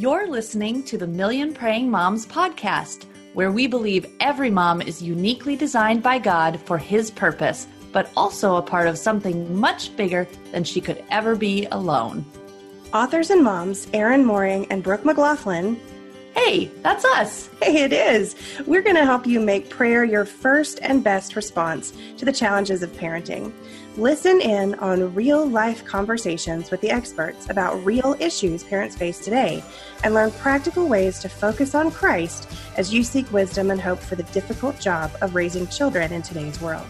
You're listening to the Million Praying Moms podcast, where we believe every mom is uniquely designed by God for His purpose, but also a part of something much bigger than she could ever be alone. Authors and moms, Erin Mohring and Brooke McGlothlin. Hey, that's us. Hey, it is. We're going to help you make prayer your first and best response to the challenges of parenting. Listen in on real life conversations with the experts about real issues parents face today and learn practical ways to focus on Christ as you seek wisdom and hope for the difficult job of raising children in today's world.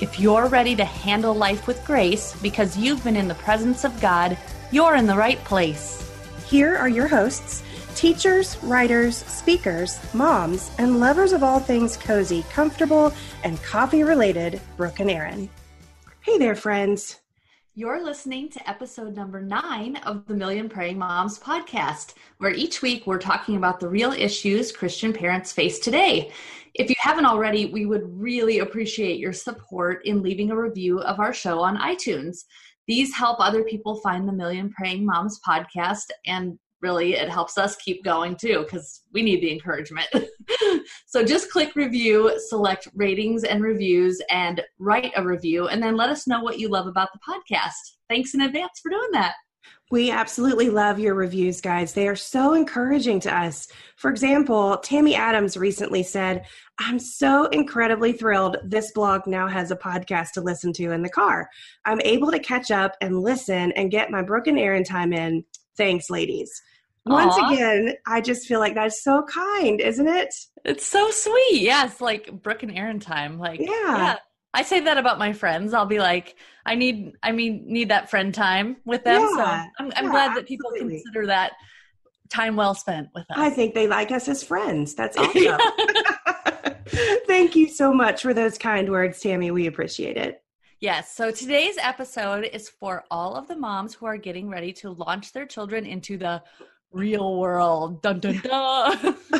If you're ready to handle life with grace because you've been in the presence of God, you're in the right place. Here are your hosts teachers, writers, speakers, moms, and lovers of all things cozy, comfortable, and coffee related, Brooke and Erin. Hey there, friends. You're listening to episode number nine of the Million Praying Moms podcast, where each week we're talking about the real issues Christian parents face today. If you haven't already, we would really appreciate your support in leaving a review of our show on iTunes. These help other people find the Million Praying Moms podcast and really it helps us keep going too because we need the encouragement so just click review select ratings and reviews and write a review and then let us know what you love about the podcast thanks in advance for doing that we absolutely love your reviews, guys. They are so encouraging to us. For example, Tammy Adams recently said, I'm so incredibly thrilled this blog now has a podcast to listen to in the car. I'm able to catch up and listen and get my Brooke and Erin time in. Thanks, ladies. Once Aww. again, I just feel like that's so kind, isn't it? It's so sweet. Yes, like Brooke and Erin time. Like, yeah. yeah. I say that about my friends. I'll be like, I need, I mean, need that friend time with them. Yeah. So I'm, I'm glad that people consider that time well spent with us. I think they like us as friends. That's oh, awesome. Thank you so much for those kind words, Tammy. We appreciate it. Yes. So today's episode is for all of the moms who are getting ready to launch their children into the real world. Dun dun dun.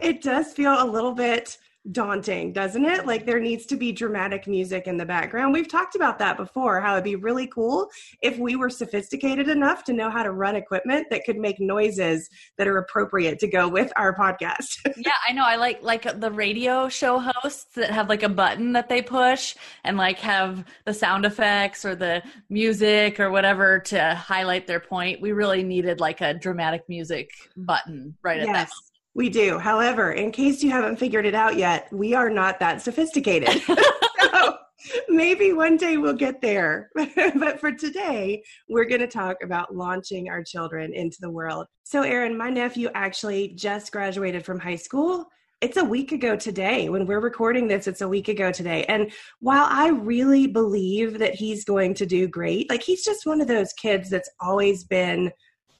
it does feel a little bit daunting, doesn't it? Like there needs to be dramatic music in the background. We've talked about that before, how it'd be really cool if we were sophisticated enough to know how to run equipment that could make noises that are appropriate to go with our podcast. yeah, I know. I like like the radio show hosts that have like a button that they push and like have the sound effects or the music or whatever to highlight their point. We really needed like a dramatic music button right yes. at that we do. However, in case you haven't figured it out yet, we are not that sophisticated. so maybe one day we'll get there. but for today, we're going to talk about launching our children into the world. So, Erin, my nephew actually just graduated from high school. It's a week ago today. When we're recording this, it's a week ago today. And while I really believe that he's going to do great, like he's just one of those kids that's always been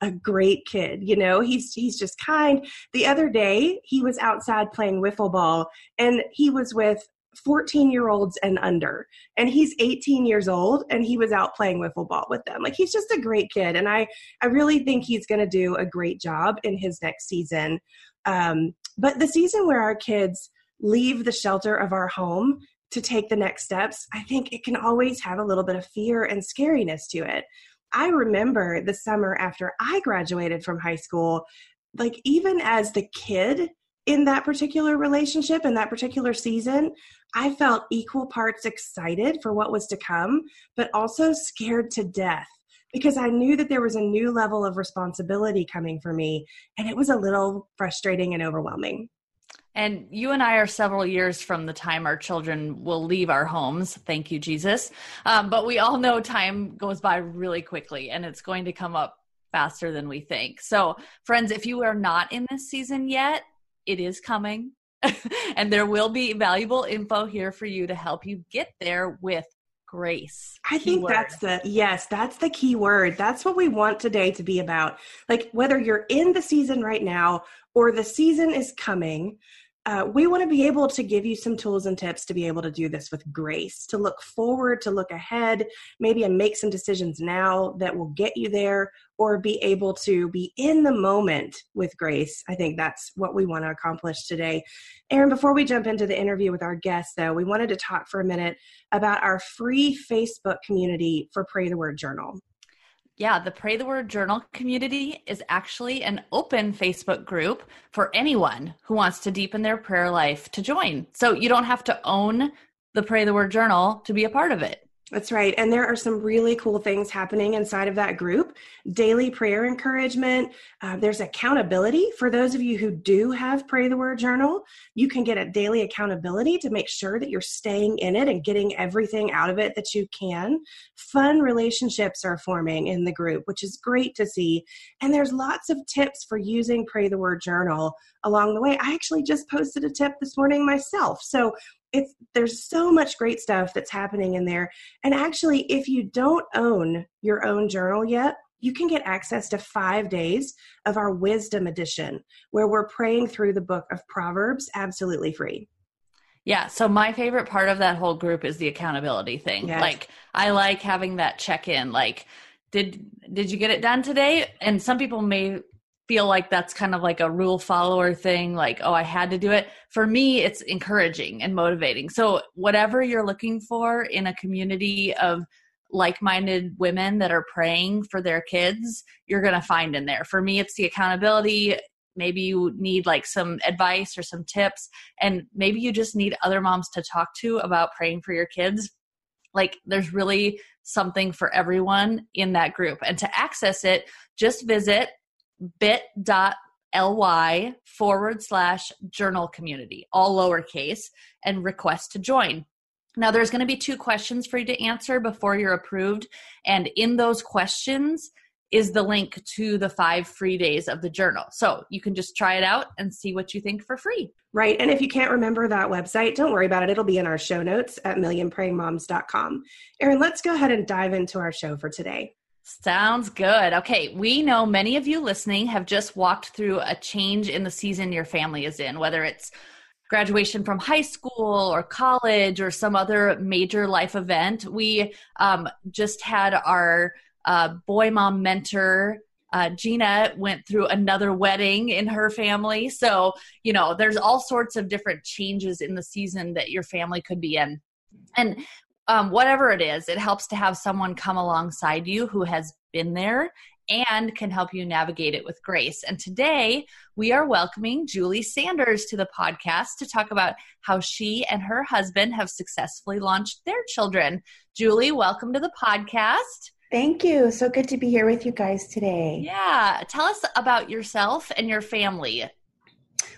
a great kid you know? He's he's just kind. The other day he was outside playing wiffle ball and he was with 14 year olds and under and he's 18 years old and he was out playing wiffle ball with them. Like he's just a great kid and i i really think he's going to do a great job in his next season. Um, but the season where our kids leave the shelter of our home to take the next steps i think it can always have a little bit of fear and scariness to it I remember the summer after I graduated from high school, like even as the kid in that particular relationship in that particular season, I felt equal parts excited for what was to come, but also scared to death because I knew that there was a new level of responsibility coming for me, and it was a little frustrating and overwhelming. And you and I are several years from the time our children will leave our homes. Thank you, Jesus. Um, but we all know time goes by really quickly and it's going to come up faster than we think. So, friends, if you are not in this season yet, it is coming. and there will be valuable info here for you to help you get there with grace. I think word. that's the yes, that's the key word. That's what we want today to be about. Like whether you're in the season right now or the season is coming, uh, we want to be able to give you some tools and tips to be able to do this with grace, to look forward, to look ahead, maybe and make some decisions now that will get you there, or be able to be in the moment with grace. I think that's what we want to accomplish today. Erin, before we jump into the interview with our guest, though, we wanted to talk for a minute about our free Facebook community for Pray the Word Journal. Yeah, the Pray the Word Journal community is actually an open Facebook group for anyone who wants to deepen their prayer life to join. So you don't have to own the Pray the Word Journal to be a part of it. That's right. And there are some really cool things happening inside of that group daily prayer encouragement. Uh, there's accountability for those of you who do have Pray the Word Journal. You can get a daily accountability to make sure that you're staying in it and getting everything out of it that you can. Fun relationships are forming in the group, which is great to see. And there's lots of tips for using Pray the Word Journal along the way. I actually just posted a tip this morning myself. So it's there's so much great stuff that's happening in there. And actually if you don't own your own journal yet you can get access to five days of our wisdom edition where we're praying through the book of proverbs absolutely free. Yeah so my favorite part of that whole group is the accountability thing. Yes. like i like having that check in like did did you get it done today? And some people may feel like that's kind of like a rule follower thing like oh i had to do it. For me it's encouraging and motivating. So whatever you're looking for in a community of like-minded women that are praying for their kids you're going to find in there. For me it's the accountability. Maybe you need like some advice or some tips and maybe you just need other moms to talk to about praying for your kids. Like there's really something for everyone in that group. And to access it just visit bit.ly forward slash journal community, all lowercase, and request to join. Now, there's going to be two questions for you to answer before you're approved. And in those questions is the link to the five free days of the journal. So you can just try it out and see what you think for free. Right. And if you can't remember that website, don't worry about it. It'll be in our show notes at millionprayingmoms.com. Erin, let's go ahead and dive into our show for today. Sounds good. Okay, we know many of you listening have just walked through a change in the season your family is in, whether it's graduation from high school or college or some other major life event. We um, just had our uh, boy mom mentor. Uh, Gina went through another wedding in her family. So, you know, there's all sorts of different changes in the season that your family could be in. And um, whatever it is, it helps to have someone come alongside you who has been there and can help you navigate it with grace. And today we are welcoming Julie Sanders to the podcast to talk about how she and her husband have successfully launched their children. Julie, welcome to the podcast. Thank you. So good to be here with you guys today. Yeah. Tell us about yourself and your family.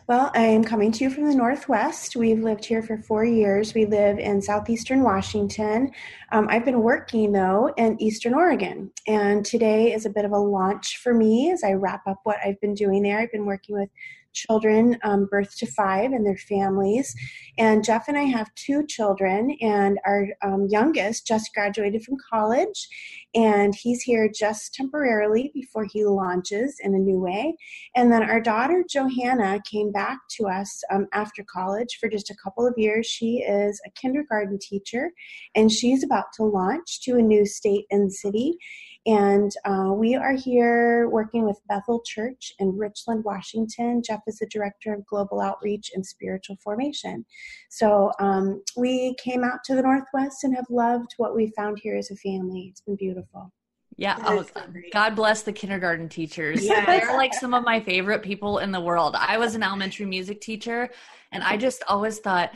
Well, I am coming to you from the Northwest. We've lived here for four years. We live in southeastern Washington. Um, I've been working, though, in eastern Oregon. And today is a bit of a launch for me as I wrap up what I've been doing there. I've been working with children um, birth to five and their families. And Jeff and I have two children, and our um, youngest just graduated from college, and he's here just temporarily before he launches in a new way. And then our daughter Johanna came back to us um, after college for just a couple of years. She is a kindergarten teacher, and she's about to launch to a new state and city. And uh, we are here working with Bethel Church in Richland, Washington. Jeff is the director of global outreach and spiritual formation. So um, we came out to the Northwest and have loved what we found here as a family. It's been beautiful. Yeah. Oh, God bless the kindergarten teachers. Yes. They're like some of my favorite people in the world. I was an elementary music teacher, and I just always thought,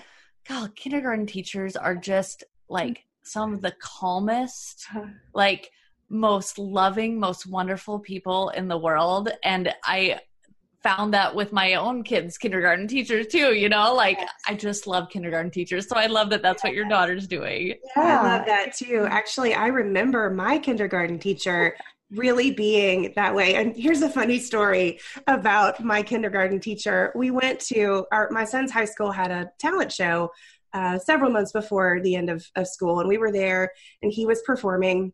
God, kindergarten teachers are just like some of the calmest, like most loving, most wonderful people in the world. And I found that with my own kids kindergarten teachers too you know like yes. i just love kindergarten teachers. So i love that that's what your daughter's doing. Yeah. i love that too. Actually i remember my kindergarten teacher really being that way. And here's a funny story about my kindergarten teacher. We went to our my son's high school had a talent show uh, several months before the end of, of school and we were there and he was performing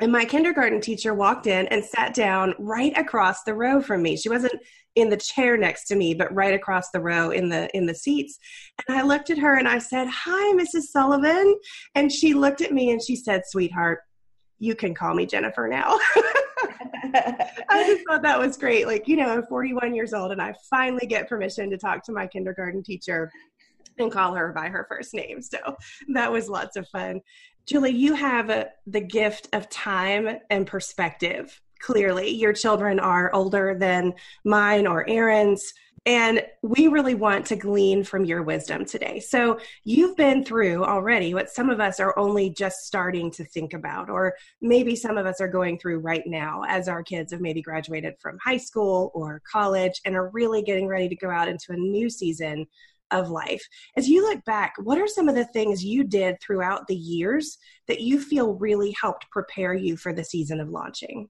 and my kindergarten teacher walked in and sat down right across the row from me. She wasn't in the chair next to me, but right across the row in the in the seats. And I looked at her and I said, "Hi, Mrs. Sullivan." And she looked at me and she said, "Sweetheart, you can call me Jennifer now." I just thought that was great. Like, you know, I'm 41 years old and I finally get permission to talk to my kindergarten teacher and call her by her first name. So that was lots of fun. Julie, you have a, the gift of time and perspective. Clearly, your children are older than mine or Erin's. And we really want to glean from your wisdom today. So, you've been through already what some of us are only just starting to think about, or maybe some of us are going through right now as our kids have maybe graduated from high school or college and are really getting ready to go out into a new season of life. As you look back, what are some of the things you did throughout the years that you feel really helped prepare you for the season of launching?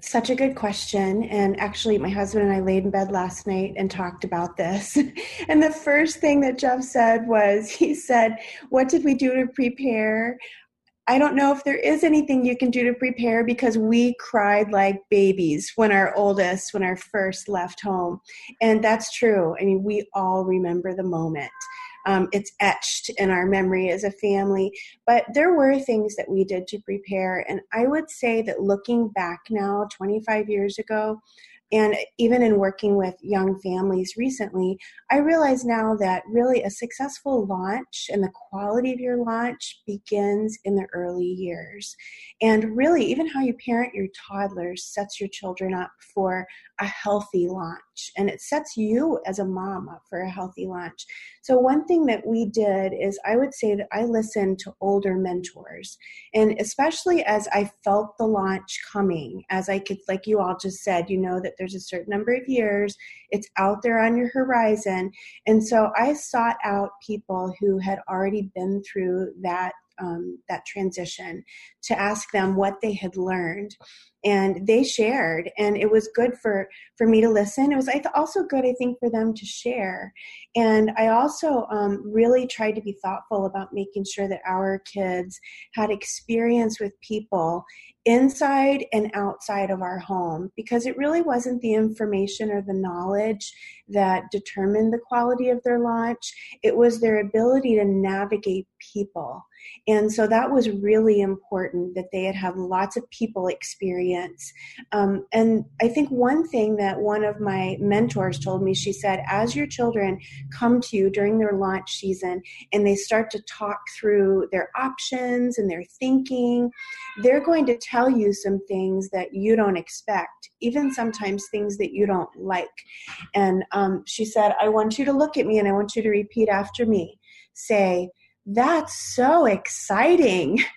Such a good question. And actually, my husband and I laid in bed last night and talked about this. and the first thing that Jeff said was, he said, What did we do to prepare? I don't know if there is anything you can do to prepare because we cried like babies when our oldest, when our first left home. And that's true. I mean, we all remember the moment. Um, it's etched in our memory as a family. But there were things that we did to prepare. And I would say that looking back now, 25 years ago, and even in working with young families recently, I realize now that really a successful launch and the quality of your launch begins in the early years. And really, even how you parent your toddlers sets your children up for a healthy launch. And it sets you as a mom up for a healthy launch. So, one thing that we did is I would say that I listened to older mentors. And especially as I felt the launch coming, as I could, like you all just said, you know that there's a certain number of years, it's out there on your horizon. And so I sought out people who had already been through that um, that transition to ask them what they had learned. And they shared and it was good for for me to listen. It was also good i think for them to share. And i also um, really tried to be thoughtful about making sure that our kids had experience with people inside and outside of our home because it really wasn't the information or the knowledge that determined the quality of their launch. It was their ability to navigate people and so that was really important that they had had lots of people experience. Um, and I think one thing that one of my mentors told me, she said, as your children come to you during their launch season and they start to talk through their options and their thinking, they're going to tell you some things that you don't expect, even sometimes things that you don't like. And um, she said, I want you to look at me and I want you to repeat after me. Say, that's so exciting.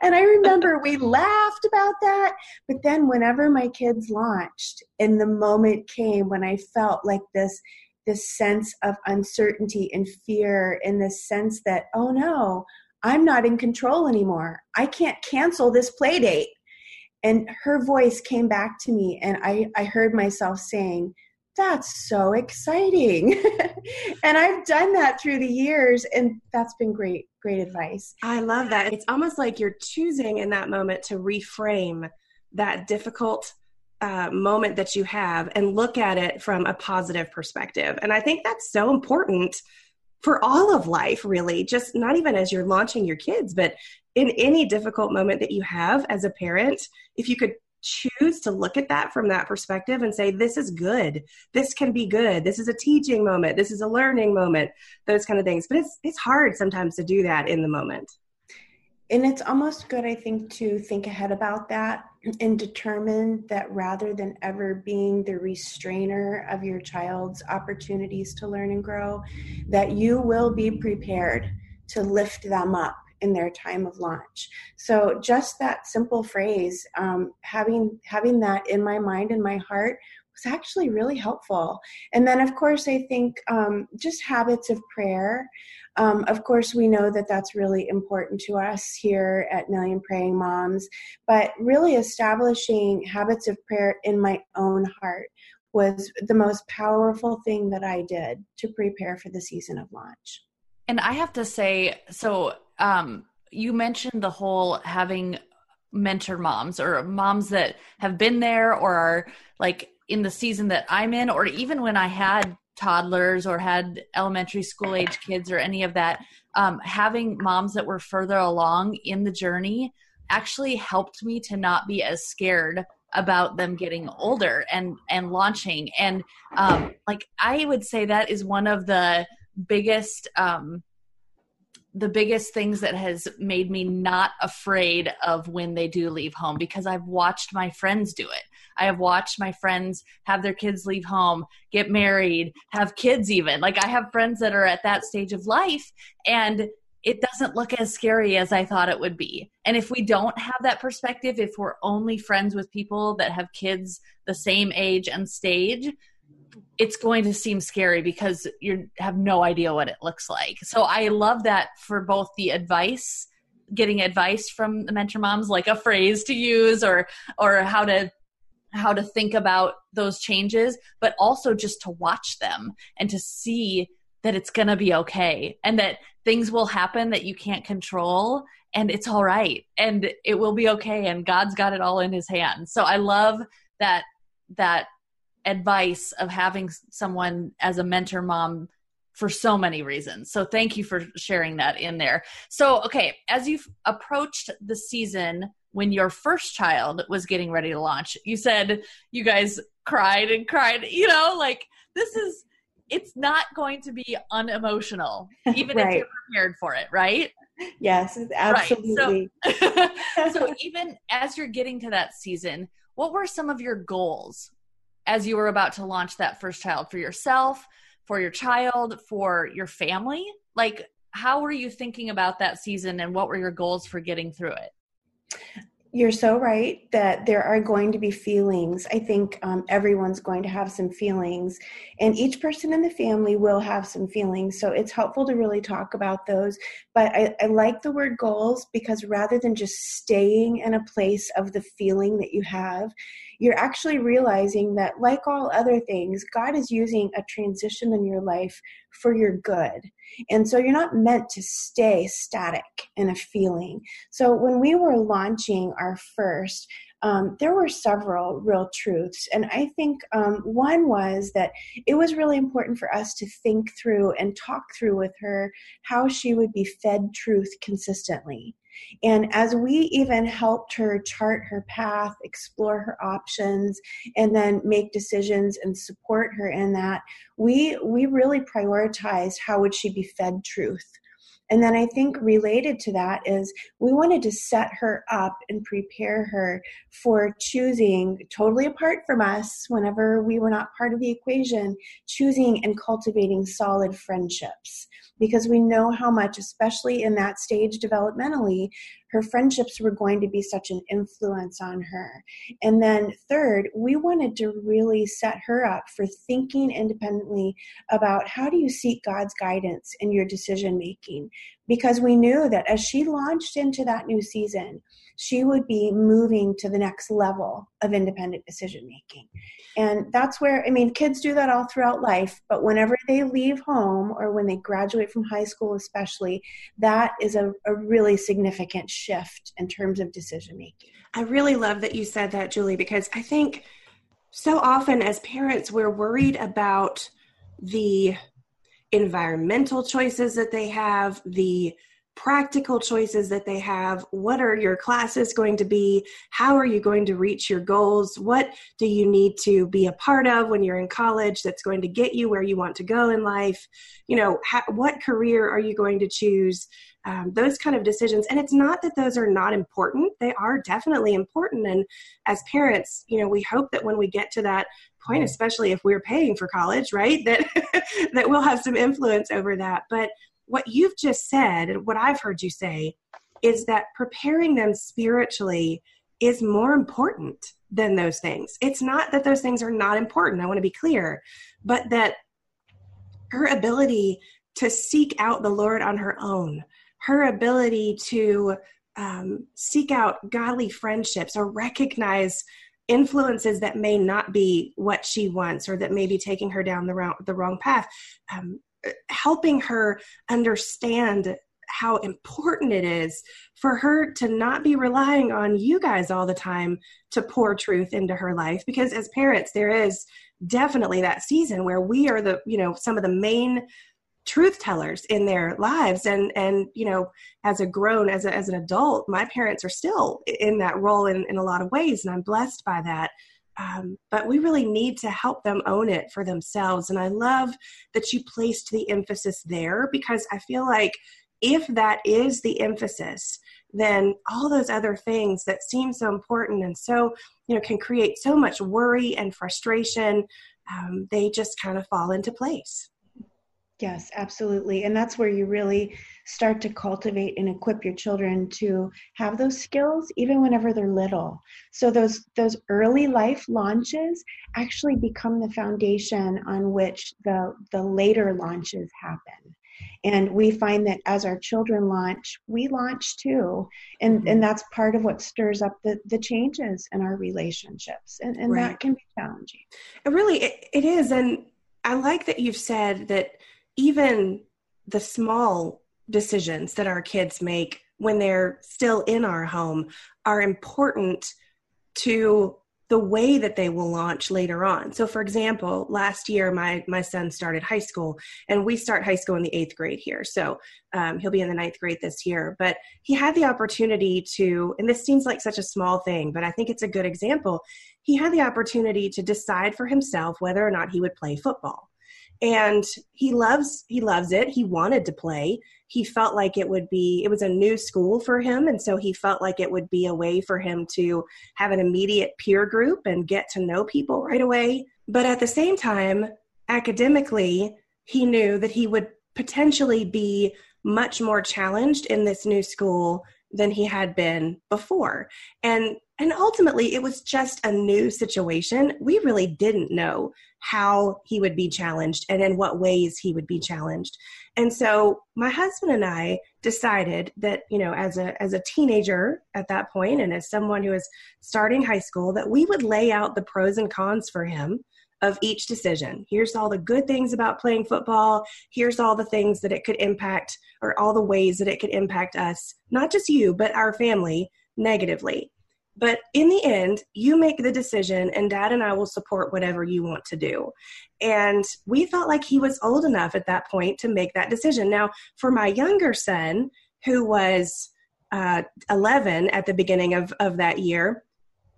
And I remember we laughed about that. But then, whenever my kids launched, and the moment came when I felt like this this sense of uncertainty and fear and this sense that oh no i'm not in control anymore i can't cancel this play date and her voice came back to me and i, I heard myself saying that's so exciting. and I've done that through the years and that's been great great advice. I love that. It's almost like you're choosing in that moment to reframe that difficult uh, moment that you have and look at it from a positive perspective. And I think that's so important for all of life, really, just not even as you're launching your kids, but in any difficult moment that you have as a parent, if you could choose to look at that from that perspective and say, this is good. This can be good. This is a teaching moment. This is a learning moment, those kind of things. But it's, it's hard sometimes to do that in the moment. And it's almost good, I think, to think ahead about that and determine that rather than ever being the restrainer of your child's opportunities to learn and grow, that you will be prepared to lift them up in their time of launch. So just that simple phrase, um, having having that in my mind and my heart was actually really helpful. And then, of course, I think um, just habits of prayer. Um, of course, we know that that's really important to us here at Million Praying Moms, but really establishing habits of prayer in my own heart was the most powerful thing that I did to prepare for the season of launch. And I have to say, so um, you mentioned the whole having mentor moms or moms that have been there or are like in the season that I'm in, or even when I had toddlers or had elementary school age kids or any of that, um, having moms that were further along in the journey actually helped me to not be as scared about them getting older and and launching. And um, like i would say that is one of the biggest um, the biggest things that has made me not afraid of when they do leave home because I've watched my friends do it. I have watched my friends have their kids leave home, get married, have kids even. Like I have friends that are at that stage of life and it doesn't look as scary as I thought it would be. And if we don't have that perspective, if we're only friends with people that have kids the same age and stage, it's going to seem scary because you have no idea what it looks like. So I love that for both the advice, getting advice from the mentor moms, like a phrase to use or or how to how to think about those changes, but also just to watch them and to see that it's going to be okay and that things will happen that you can't control and it's all right and it will be okay and God's got it all in his hands. So I love that that advice of having someone as a mentor mom for so many reasons. So thank you for sharing that in there. So okay, as you've approached the season when your first child was getting ready to launch, you said you guys cried and cried, you know, like this is it's not going to be unemotional, even right. if you're prepared for it, right? Yes, absolutely. Right. So, so, even as you're getting to that season, what were some of your goals as you were about to launch that first child for yourself, for your child, for your family? Like, how were you thinking about that season and what were your goals for getting through it? You're so right that there are going to be feelings. I think um, everyone's going to have some feelings, and each person in the family will have some feelings. So it's helpful to really talk about those. But I, I like the word goals because rather than just staying in a place of the feeling that you have, you're actually realizing that, like all other things, God is using a transition in your life for your good. And so you're not meant to stay static in a feeling. So when we were launching our first, um, there were several real truths. And I think um, one was that it was really important for us to think through and talk through with her how she would be fed truth consistently. And as we even helped her chart her path, explore her options, and then make decisions and support her in that, we we really prioritized how would she be fed truth. And then I think related to that is we wanted to set her up and prepare her for choosing totally apart from us whenever we were not part of the equation, choosing and cultivating solid friendships. Because we know how much, especially in that stage developmentally, her friendships were going to be such an influence on her. And then, third, we wanted to really set her up for thinking independently about how do you seek God's guidance in your decision making? Because we knew that as she launched into that new season, she would be moving to the next level of independent decision making. And that's where, I mean, kids do that all throughout life, but whenever they leave home or when they graduate from high school, especially, that is a, a really significant shift in terms of decision making. I really love that you said that, Julie, because I think so often as parents, we're worried about the environmental choices that they have, the practical choices that they have. What are your classes going to be? How are you going to reach your goals? What do you need to be a part of when you're in college that's going to get you where you want to go in life? You know, how, what career are you going to choose? Um, those kind of decisions. And it's not that those are not important, they are definitely important. And as parents, you know, we hope that when we get to that point, especially if we're paying for college, right, that, that we'll have some influence over that. But what you've just said and what I've heard you say is that preparing them spiritually is more important than those things. It's not that those things are not important, I want to be clear, but that her ability to seek out the Lord on her own, her ability to um, seek out godly friendships or recognize influences that may not be what she wants or that may be taking her down the wrong, the wrong path. Um, helping her understand how important it is for her to not be relying on you guys all the time to pour truth into her life because as parents there is definitely that season where we are the you know some of the main truth tellers in their lives and and you know as a grown as a, as an adult my parents are still in that role in, in a lot of ways and i'm blessed by that um, but we really need to help them own it for themselves. And I love that you placed the emphasis there because I feel like if that is the emphasis, then all those other things that seem so important and so, you know, can create so much worry and frustration, um, they just kind of fall into place. Yes, absolutely. And that's where you really start to cultivate and equip your children to have those skills even whenever they're little. So those those early life launches actually become the foundation on which the the later launches happen. And we find that as our children launch, we launch too. And mm-hmm. and that's part of what stirs up the, the changes in our relationships. And, and right. that can be challenging. It really it, it is. And I like that you've said that even the small decisions that our kids make when they're still in our home are important to the way that they will launch later on. So for example, last year my my son started high school and we start high school in the eighth grade here. So um, he'll be in the ninth grade this year. But he had the opportunity to, and this seems like such a small thing, but I think it's a good example. He had the opportunity to decide for himself whether or not he would play football and he loves he loves it. He wanted to play. He felt like it would be it was a new school for him. And so he felt like it would be a way for him to have an immediate peer group and get to know people right away. But at the same time academically he knew that he would potentially be much more challenged in this new school than he had been before. And and ultimately it was just a new situation. We really didn't know how he would be challenged and in what ways he would be challenged. And so my husband and i decided that you know as a as a teenager at that point and as someone who is starting high school that we would lay out the pros and cons for him of each decision. Here's all the good things about playing football. Here's all the things that it could impact, or all the ways that it could impact us, not just you, but our family negatively. But in the end, you make the decision, and dad and I will support whatever you want to do. And we felt like he was old enough at that point to make that decision. Now, for my younger son, who was uh, 11 at the beginning of, of that year,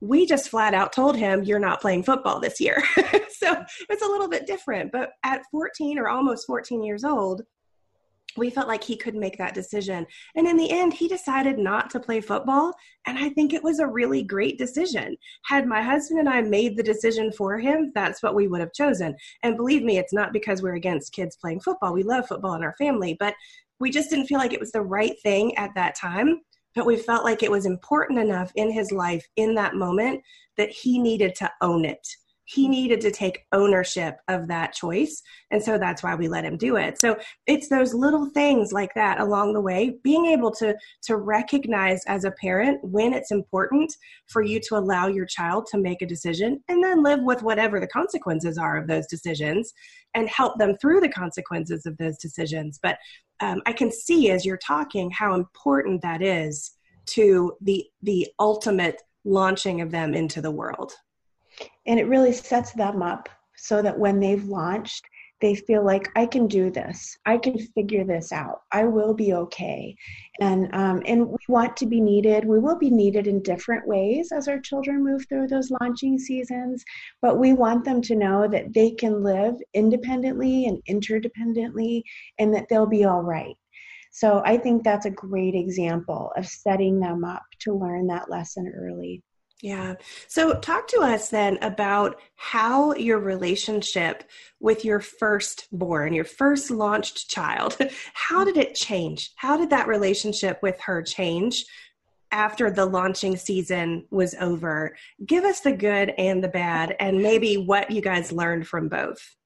we just flat out told him, You're not playing football this year. so it's a little bit different. But at 14 or almost 14 years old, we felt like he could make that decision. And in the end, he decided not to play football. And I think it was a really great decision. Had my husband and I made the decision for him, that's what we would have chosen. And believe me, it's not because we're against kids playing football. We love football in our family, but we just didn't feel like it was the right thing at that time but we felt like it was important enough in his life in that moment that he needed to own it. He needed to take ownership of that choice. And so that's why we let him do it. So it's those little things like that along the way, being able to, to recognize as a parent when it's important for you to allow your child to make a decision and then live with whatever the consequences are of those decisions and help them through the consequences of those decisions. But um, I can see as you're talking how important that is to the the ultimate launching of them into the world. And it really sets them up so that when they've launched, they feel like I can do this. I can figure this out. I will be okay. And um, and we want to be needed. We will be needed in different ways as our children move through those launching seasons. But we want them to know that they can live independently and interdependently, and that they'll be all right. So I think that's a great example of setting them up to learn that lesson early. Yeah. So, talk to us then about how your relationship with your firstborn, your first launched child, how did it change? How did that relationship with her change after the launching season was over? Give us the good and the bad, and maybe what you guys learned from both.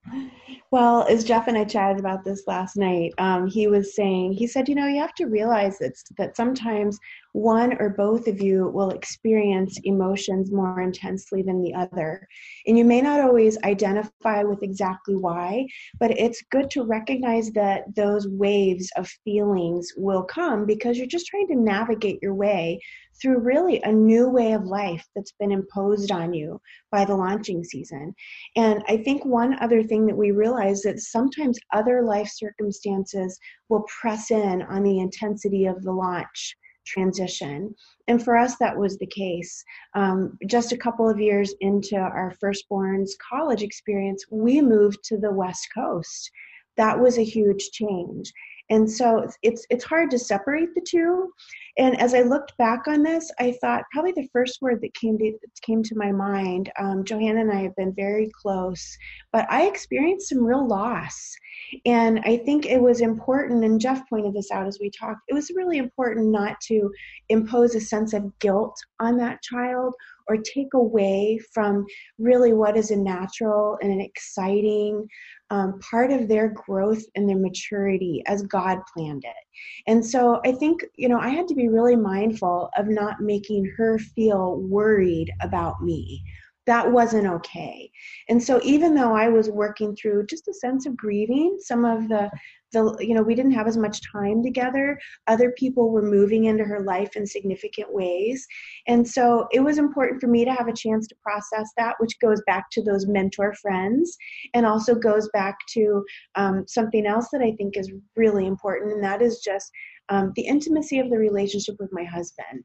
Well, as Jeff and I chatted about this last night, um, he was saying, he said, you know, you have to realize that, that sometimes one or both of you will experience emotions more intensely than the other. And you may not always identify with exactly why, but it's good to recognize that those waves of feelings will come because you're just trying to navigate your way through really a new way of life that's been imposed on you by the launching season. And I think one other thing that we realize that sometimes other life circumstances will press in on the intensity of the launch transition. And for us, that was the case. Um, just a couple of years into our firstborn's college experience, we moved to the West Coast. That was a huge change. And so it's, it's, hard to separate the two. And as I looked back on this, I thought probably the first word that came to came to my mind. Um, Johanna and I have been very close, but I experienced some real loss, and I think it was important. And Jeff pointed this out as we talked. It was really important not to impose a sense of guilt on that child or take away from really what is a natural and an exciting um, part of their growth and their maturity as God planned it. And so I think, you know, I had to be really mindful of not making her feel worried about me that wasn't okay. And so even though I was working through just a sense of grieving, some of the the you know we didn't have as much time together other people were moving into her life in significant ways and so it was important for me to have a chance to process that which goes back to those mentor friends and also goes back to um, something else that i think is really important and that is just um, the intimacy of the relationship with my husband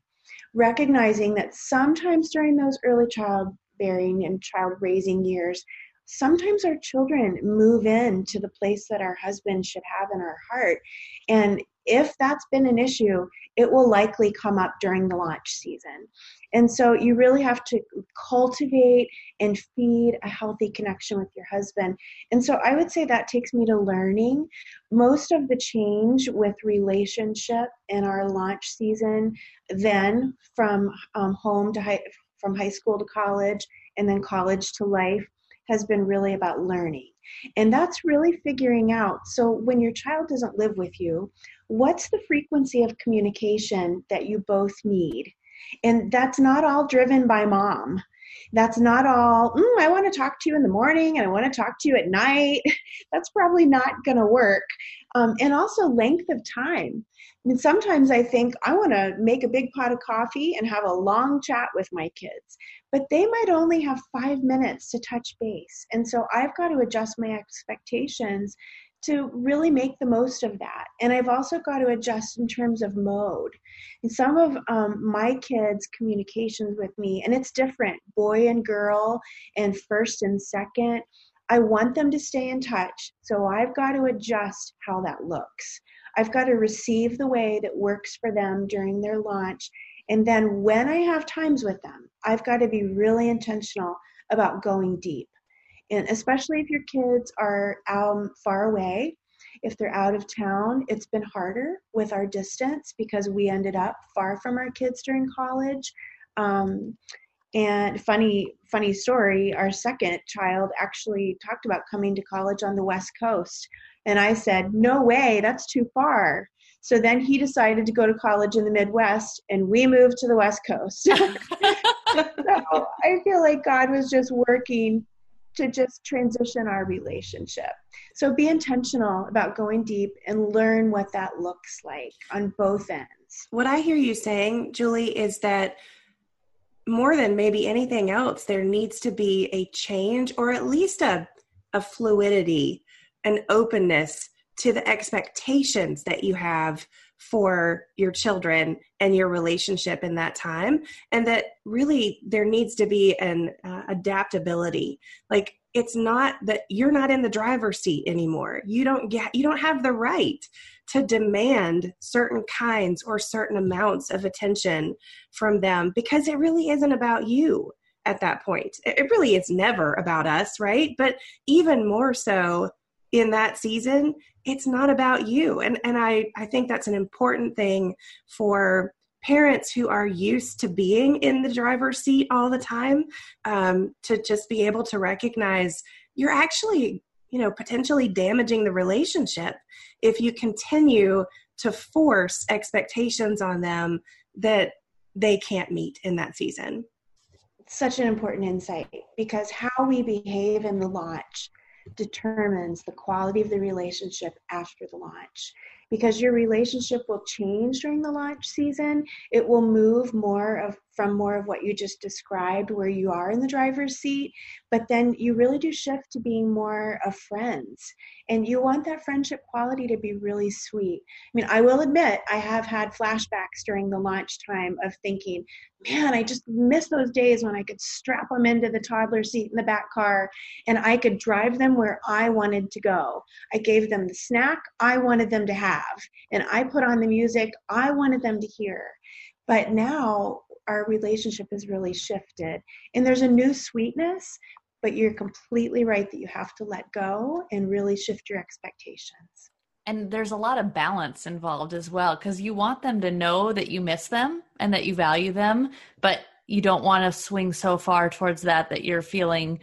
recognizing that sometimes during those early child bearing and child raising years, sometimes our children move in to the place that our husband should have in our heart. And if that's been an issue, it will likely come up during the launch season. And so you really have to cultivate and feed a healthy connection with your husband. And so I would say that takes me to learning. Most of the change with relationship in our launch season, then from um, home to high, from high school to college and then college to life has been really about learning. And that's really figuring out. So, when your child doesn't live with you, what's the frequency of communication that you both need? And that's not all driven by mom. That's not all, mm, I want to talk to you in the morning and I want to talk to you at night. That's probably not going to work. Um, and also, length of time. I mean, sometimes I think I want to make a big pot of coffee and have a long chat with my kids, but they might only have five minutes to touch base. And so I've got to adjust my expectations to really make the most of that. And I've also got to adjust in terms of mode. And some of um, my kids' communications with me, and it's different boy and girl, and first and second. I want them to stay in touch, so I've got to adjust how that looks. I've got to receive the way that works for them during their launch. And then when I have times with them, I've got to be really intentional about going deep and especially if your kids are um, far away if they're out of town it's been harder with our distance because we ended up far from our kids during college um, and funny funny story our second child actually talked about coming to college on the west coast and i said no way that's too far so then he decided to go to college in the midwest and we moved to the west coast so i feel like god was just working to just transition our relationship. So be intentional about going deep and learn what that looks like on both ends. What I hear you saying, Julie, is that more than maybe anything else, there needs to be a change or at least a, a fluidity, an openness to the expectations that you have for your children and your relationship in that time. And that really there needs to be an uh, adaptability. Like it's not that you're not in the driver's seat anymore. You don't get you don't have the right to demand certain kinds or certain amounts of attention from them because it really isn't about you at that point. It really is never about us right? But even more so in that season it's not about you. And and i i think that's an important thing for parents who are used to being in the driver's seat all the time um, to just be able to recognize you're actually you know potentially damaging the relationship if you continue to force expectations on them that they can't meet in that season. Such an important insight because how we behave in the launch determines the quality of the relationship after the launch because your relationship will change during the launch season it will move more of from more of what you just described, where you are in the driver's seat, but then you really do shift to being more of friends. And you want that friendship quality to be really sweet. I mean, I will admit, I have had flashbacks during the launch time of thinking, man, I just miss those days when I could strap them into the toddler seat in the back car and I could drive them where I wanted to go. I gave them the snack I wanted them to have, and I put on the music I wanted them to hear. But now our relationship has really shifted. And there's a new sweetness, but you're completely right that you have to let go and really shift your expectations. And there's a lot of balance involved as well because you want them to know that you miss them and that you value them, but you don't want to swing so far towards that that you're feeling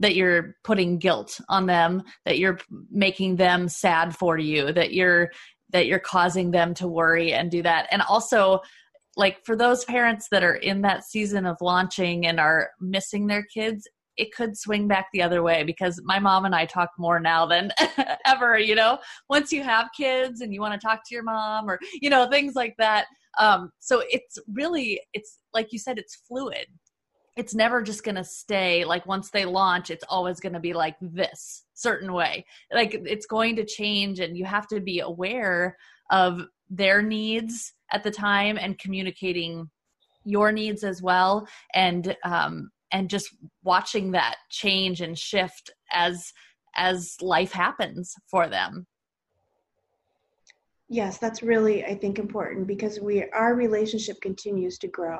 that you're putting guilt on them, that you're making them sad for you, that you're that you're causing them to worry and do that. And also like for those parents that are in that season of launching and are missing their kids it could swing back the other way because my mom and I talk more now than ever, you know, once you have kids and you want to talk to your mom or, you know, things like that. Um, so it's really, it's like you said, it's fluid. It's never just going to stay like once they launch, it's always going to be like this certain way. Like it's going to change and you have to be aware of their needs at the time and communicating your needs as well and um, and just watching that change and shift as as life happens for them yes that's really i think important because we our relationship continues to grow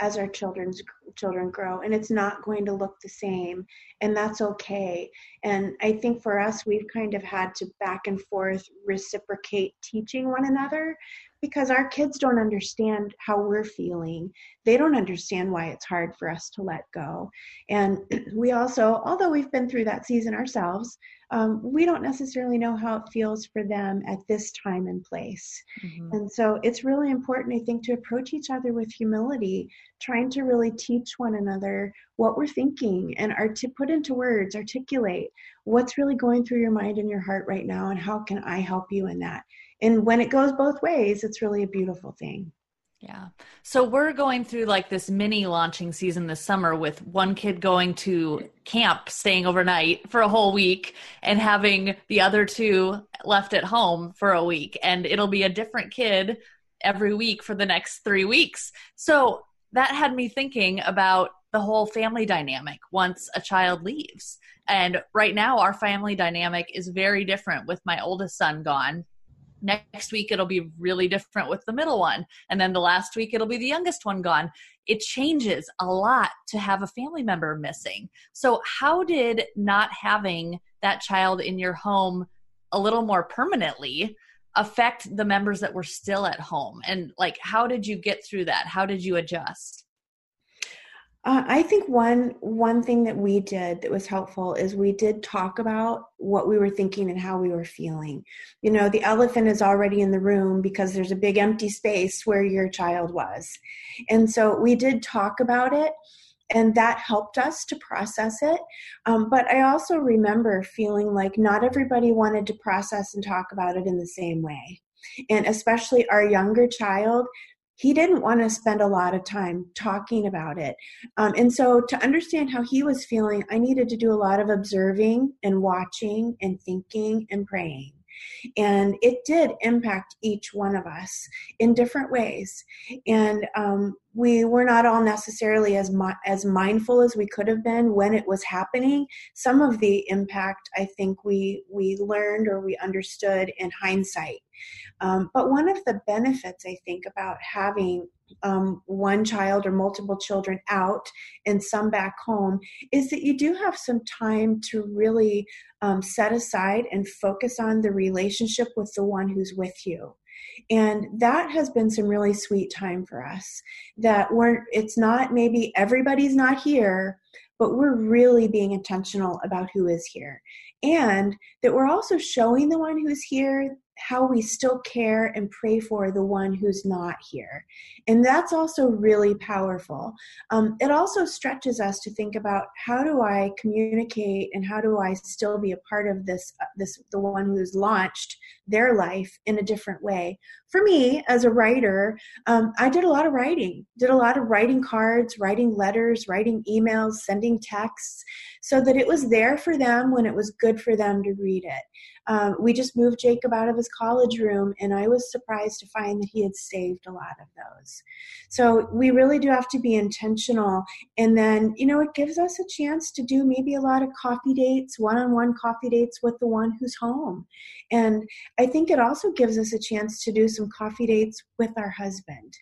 as our children's children grow and it's not going to look the same and that's okay and i think for us we've kind of had to back and forth reciprocate teaching one another because our kids don't understand how we're feeling. They don't understand why it's hard for us to let go. And we also, although we've been through that season ourselves, um, we don't necessarily know how it feels for them at this time and place. Mm-hmm. And so it's really important, I think, to approach each other with humility, trying to really teach one another what we're thinking and are to put into words, articulate what's really going through your mind and your heart right now, and how can I help you in that and when it goes both ways it's really a beautiful thing yeah. So we're going through like this mini launching season this summer with one kid going to camp, staying overnight for a whole week, and having the other two left at home for a week. And it'll be a different kid every week for the next three weeks. So that had me thinking about the whole family dynamic once a child leaves. And right now, our family dynamic is very different with my oldest son gone next week it'll be really different with the middle one and then the last week it'll be the youngest one gone. It changes a lot to have a family member missing. So how did not having that child in your home a little more permanently affect the members that were still at home? And like how did you get through that? How did you adjust uh, I think one one thing that we did that was helpful is we did talk about what we were thinking and how we were feeling. You know, the elephant is already in the room because there's a big empty space where your child was, and so we did talk about it, and that helped us to process it. Um, but I also remember feeling like not everybody wanted to process and talk about it in the same way, and especially our younger child he didn't want to spend a lot of time talking about it. Um, and so, to understand how he was feeling, I needed to do a lot of observing and watching and thinking and praying. And it did impact each one of us in different ways. And um, we were not all necessarily as mi- as mindful as we could have been when it was happening. Some of the impact, I think, we we learned or we understood in hindsight. Um, but one of the benefits, I think, about having um, one child or multiple children out and some back home is that you do have some time to really um, set aside and focus on the relationship with the one who's with you. And that has been some really sweet time for us that we're it's not maybe everybody's not here but we're really being intentional about who is here. And that we're also showing the one who's here how we still care and pray for the one who's not here. And that's also really powerful. Um, it also stretches us to think about how do I communicate and how do I still be a part of this, uh, this the one who's launched their life in a different way for me as a writer, um, I did a lot of writing, did a lot of writing cards, writing letters, writing emails, sending texts, so that it was there for them when it was good for them to read it. Um, we just moved Jacob out of his college room, and I was surprised to find that he had saved a lot of those. So we really do have to be intentional. And then, you know, it gives us a chance to do maybe a lot of coffee dates, one on one coffee dates with the one who's home. And I think it also gives us a chance to do some coffee dates with our husband.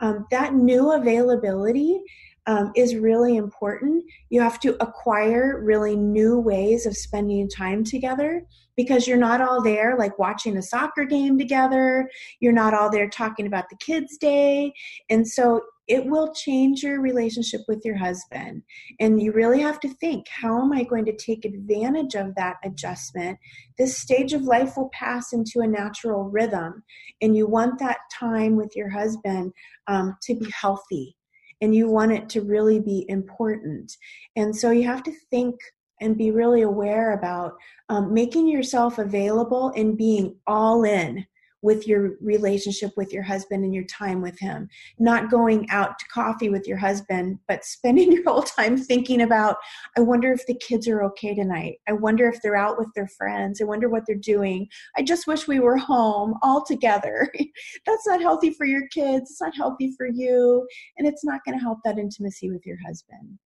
Um, that new availability um, is really important. You have to acquire really new ways of spending time together because you're not all there like watching a soccer game together. You're not all there talking about the kids' day. And so it will change your relationship with your husband. And you really have to think how am I going to take advantage of that adjustment? This stage of life will pass into a natural rhythm, and you want that time with your husband um, to be healthy and you want it to really be important. And so you have to think and be really aware about um, making yourself available and being all in with your relationship with your husband and your time with him. Not going out to coffee with your husband, but spending your whole time thinking about, I wonder if the kids are okay tonight. I wonder if they're out with their friends. I wonder what they're doing. I just wish we were home all together. That's not healthy for your kids. It's not healthy for you. And it's not going to help that intimacy with your husband.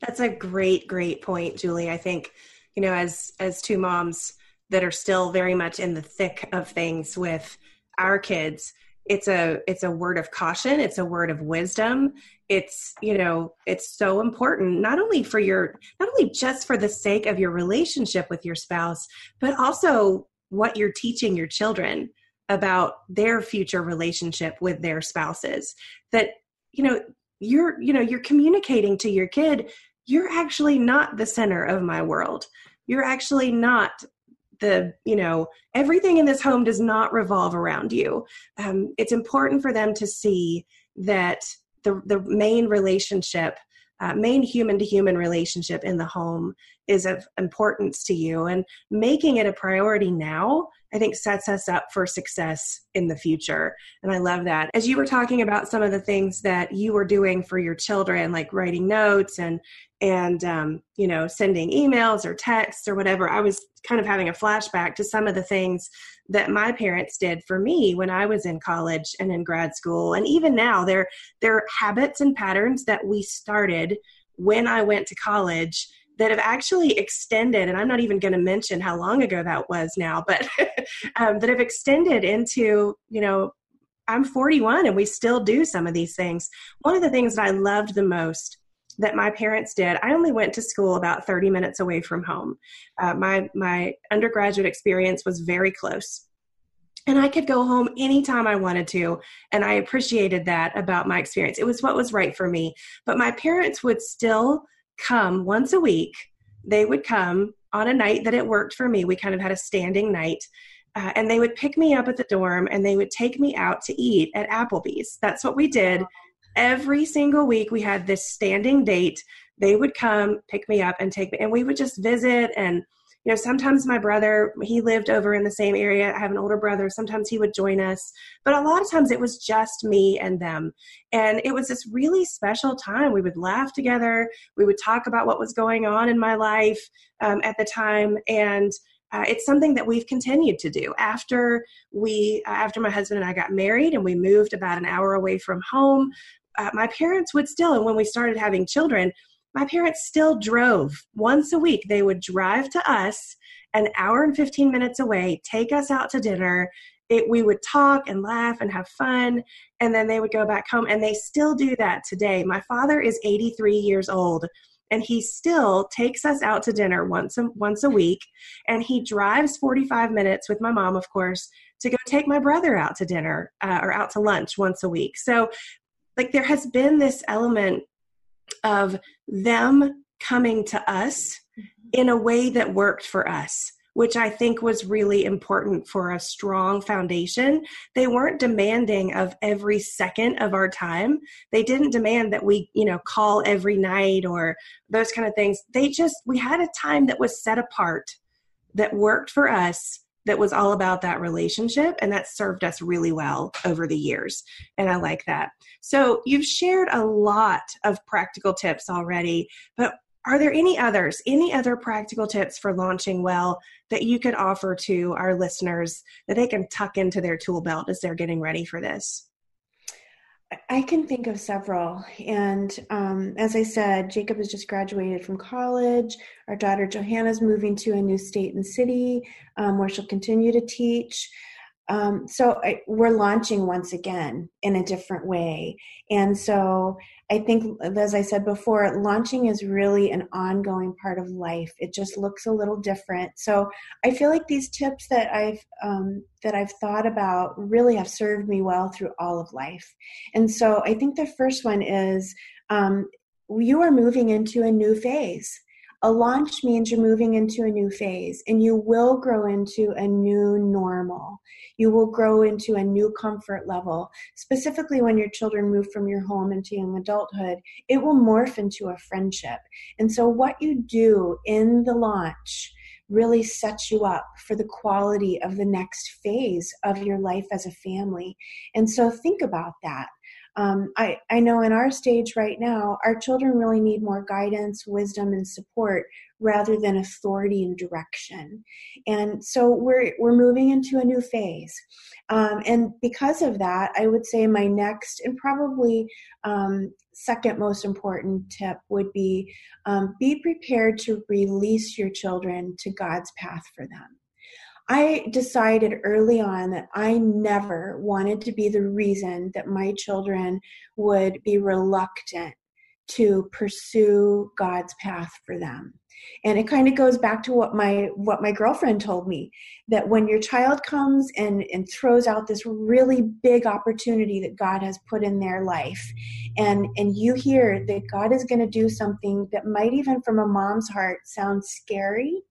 That's a great, great point, Julie. I think, you know, as as two moms, that are still very much in the thick of things with our kids it's a it's a word of caution it's a word of wisdom. It's you know it's so important not only for your not only just for the sake of your relationship with your spouse but also what you're teaching your children about their future relationship with their spouses. That you know you're you know you're communicating to your kid you're actually not the center of my world. You're actually not the you know everything in this home does not revolve around you. Um, it's important for them to see that the the main relationship uh, main human to human relationship in the home is of importance to you. And making it a priority now i think sets us up for success in the future. And i love that. As you were talking about some of the things that you were doing for your children like writing notes and and um, you know sending emails or texts or whatever i was kind of having a flashback to some of the things that my parents did for me when i was in college and in grad school. And even now they're they're habits and patterns that we started when i went to college that have actually extended and i'm not even going to mention how long ago that was now but um, that have extended into you know i'm 41 and we still do some of these things. One of the things that i loved the most that my parents did. I only went to school about 30 minutes away from home. Uh, my my undergraduate experience was very close. And I could go home anytime I wanted to. And I appreciated that about my experience. It was what was right for me. But my parents would still come once a week. They would come on a night that it worked for me. We kind of had a standing night. Uh, and they would pick me up at the dorm and they would take me out to eat at Applebee's. That's what we did every single week we had this standing date. They would come pick me up and take me and we would just visit. And you know sometimes my brother he lived over in the same area. I have an older brother. Sometimes he would join us. But a lot of times it was just me and them. And it was this really special time. We would laugh together. We would talk about what was going on in my life um, at the time. And uh, it's something that we've continued to do. After we uh, after my husband and i got married and we moved about an hour away from home uh, my parents would still, and when we started having children, my parents still drove once a week. They would drive to us an hour and 15 minutes away, take us out to dinner. It, we would talk and laugh and have fun, and then they would go back home. And they still do that today. My father is 83 years old, and he still takes us out to dinner once a, once a week. And he drives 45 minutes with my mom, of course, to go take my brother out to dinner uh, or out to lunch once a week. So like there has been this element of them coming to us mm-hmm. in a way that worked for us which I think was really important for a strong foundation. They weren't demanding of every second of our time. They didn't demand that we, you know, call every night or those kind of things. They just, we had a time that was set apart that worked for us that was all about that relationship and that served us really well over the years and i like that. So you've shared a lot of practical tips already but are there any others any other practical tips for launching well that you could offer to our listeners that they can tuck into their tool belt as they're getting ready for this I can think of several. And um, as I said, Jacob has just graduated from college. Our daughter Johanna's moving to a new state and city um, where she'll continue to teach. Um, so I, we're launching once again in a different way. And so I think, as I said before, launching is really an ongoing part of life. It just looks a little different. So I feel like these tips that I've um, that I've thought about really have served me well through all of life. And so I think the first one is um, you are moving into a new phase a launch means you're moving into a new phase and you will grow into a new normal. You will grow into a new comfort level. Specifically, when your children move from your home into young adulthood, it will morph into a friendship. And so, what you do in the launch really sets you up for the quality of the next phase of your life as a family. And so, think about that um, I, I know in our stage right now, our children really need more guidance, wisdom, and support rather than authority and direction. And so we're, we're moving into a new phase. Um, and because of that, I would say my next and probably um, second most important tip would be um, be prepared to release your children to God's path for them. I decided early on that I never wanted to be the reason that my children would be reluctant to pursue God's path for them. And it kind of goes back to what my what my girlfriend told me that when your child comes and and throws out this really big opportunity that God has put in their life and and you hear that God is going to do something that might even from a mom's heart sound scary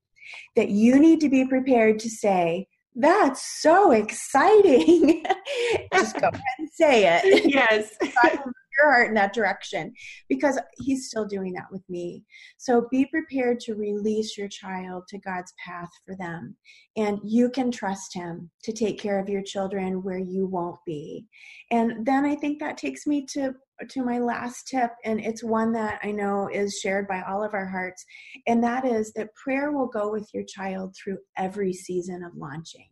that you need to be prepared to say, that's so exciting. Just go ahead and say it. Yes. your heart in that direction because he's still doing that with me. So be prepared to release your child to God's path for them. And you can trust him to take care of your children where you won't be. And then I think that takes me to to my last tip, and it's one that I know is shared by all of our hearts, and that is that prayer will go with your child through every season of launching.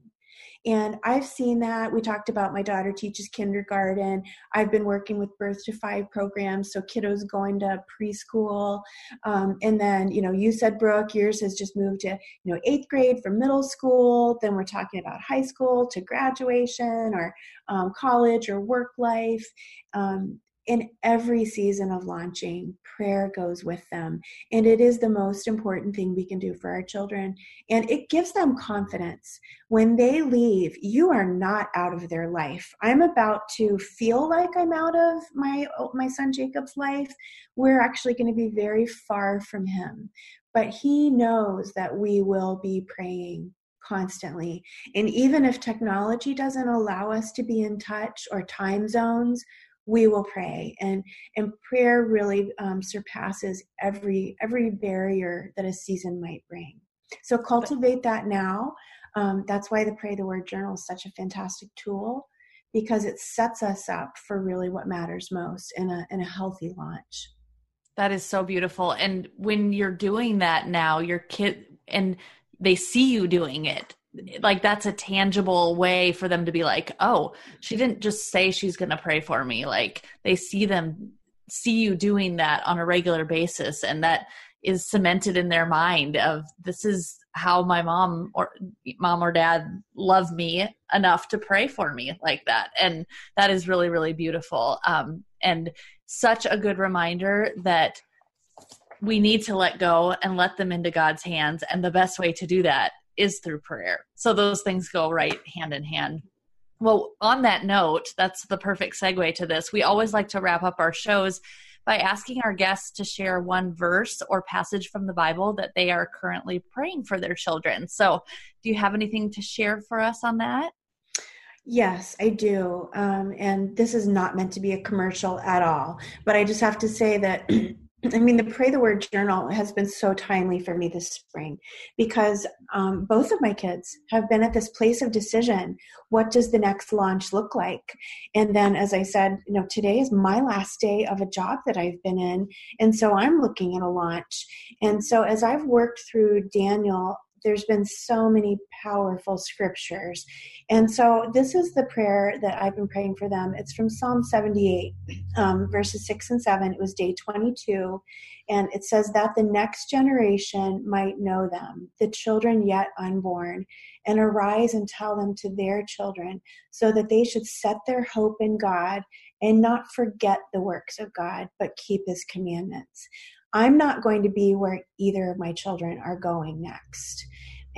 And I've seen that. We talked about my daughter teaches kindergarten. I've been working with birth to five programs, so kiddos going to preschool. Um, and then, you know, you said, Brooke, yours has just moved to, you know, eighth grade from middle school. Then we're talking about high school to graduation or um, college or work life. Um, in every season of launching, prayer goes with them. And it is the most important thing we can do for our children. And it gives them confidence. When they leave, you are not out of their life. I'm about to feel like I'm out of my, my son Jacob's life. We're actually going to be very far from him. But he knows that we will be praying constantly. And even if technology doesn't allow us to be in touch or time zones, we will pray. And and prayer really um, surpasses every every barrier that a season might bring. So cultivate that now. Um, that's why the pray the word journal is such a fantastic tool because it sets us up for really what matters most in a in a healthy launch. That is so beautiful. And when you're doing that now your kid and they see you doing it like that's a tangible way for them to be like oh she didn't just say she's going to pray for me. Like they see them see you doing that on a regular basis and that is cemented in their mind of this is how my mom or mom or dad love me enough to pray for me like that. And that is really really beautiful. Um, and such a good reminder that we need to let go and let them into God's hands and the best way to do that is through prayer. So those things go right hand in hand. Well, on that note, that's the perfect segue to this. We always like to wrap up our shows by asking our guests to share one verse or passage from the Bible that they are currently praying for their children. So, do you have anything to share for us on that? Yes, I do. Um, and this is not meant to be a commercial at all. But I just have to say that I mean, the Pray the Word journal has been so timely for me this spring because um, both of my kids have been at this place of decision. What does the next launch look like? And then, as I said, you know, today is my last day of a job that I've been in. And so I'm looking at a launch. And so, as I've worked through Daniel, there's been so many powerful scriptures. And so this is the prayer that I've been praying for them. It's from Psalm 78, um, verses 6 and 7. It was day 22. And it says that the next generation might know them, the children yet unborn, and arise and tell them to their children, so that they should set their hope in God and not forget the works of God, but keep his commandments. I'm not going to be where either of my children are going next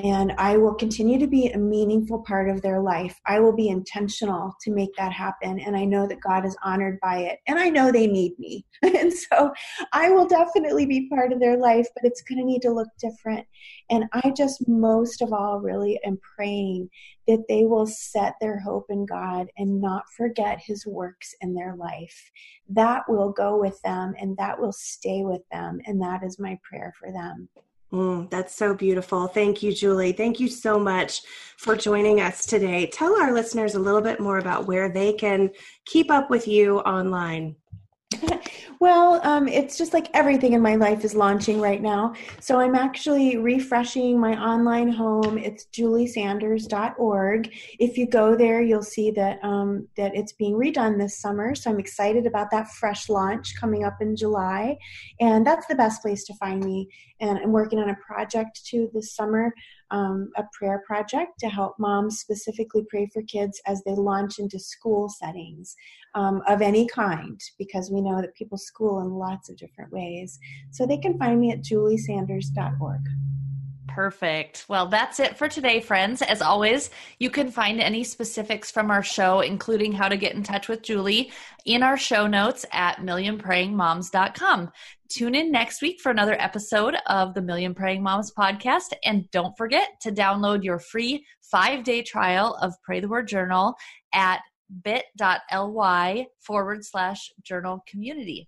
and I will continue to be a meaningful part of their life. I will be intentional to make that happen. And I know that God is honored by it. And I know they need me. and so I will definitely be part of their life, but it's going to need to look different. And I just most of all really am praying that they will set their hope in God and not forget his works in their life. That will go with them and that will stay with them. And that is my prayer for them. Mm, that's so beautiful. Thank you, Julie. Thank you so much for joining us today. Tell our listeners a little bit more about where they can keep up with you online. well, um, it's just like everything in my life is launching right now. So I'm actually refreshing my online home. It's juliesanders.org. If you go there, you'll see that um, that it's being redone this summer. So I'm excited about that fresh launch coming up in July, and that's the best place to find me. And I'm working on a project too this summer um, a prayer project to help moms specifically pray for kids as they launch into school settings um, of any kind, because we know that people school in lots of different ways. So they can find me at juliesanders.org. Perfect. Well, that's it for today, friends. As always, you can find any specifics from our show, including how to get in touch with Julie, in our show notes at millionprayingmoms.com. Tune in next week for another episode of the Million Praying Moms podcast. And don't forget to download your free five day trial of Pray the Word Journal at bit.ly forward slash journal community.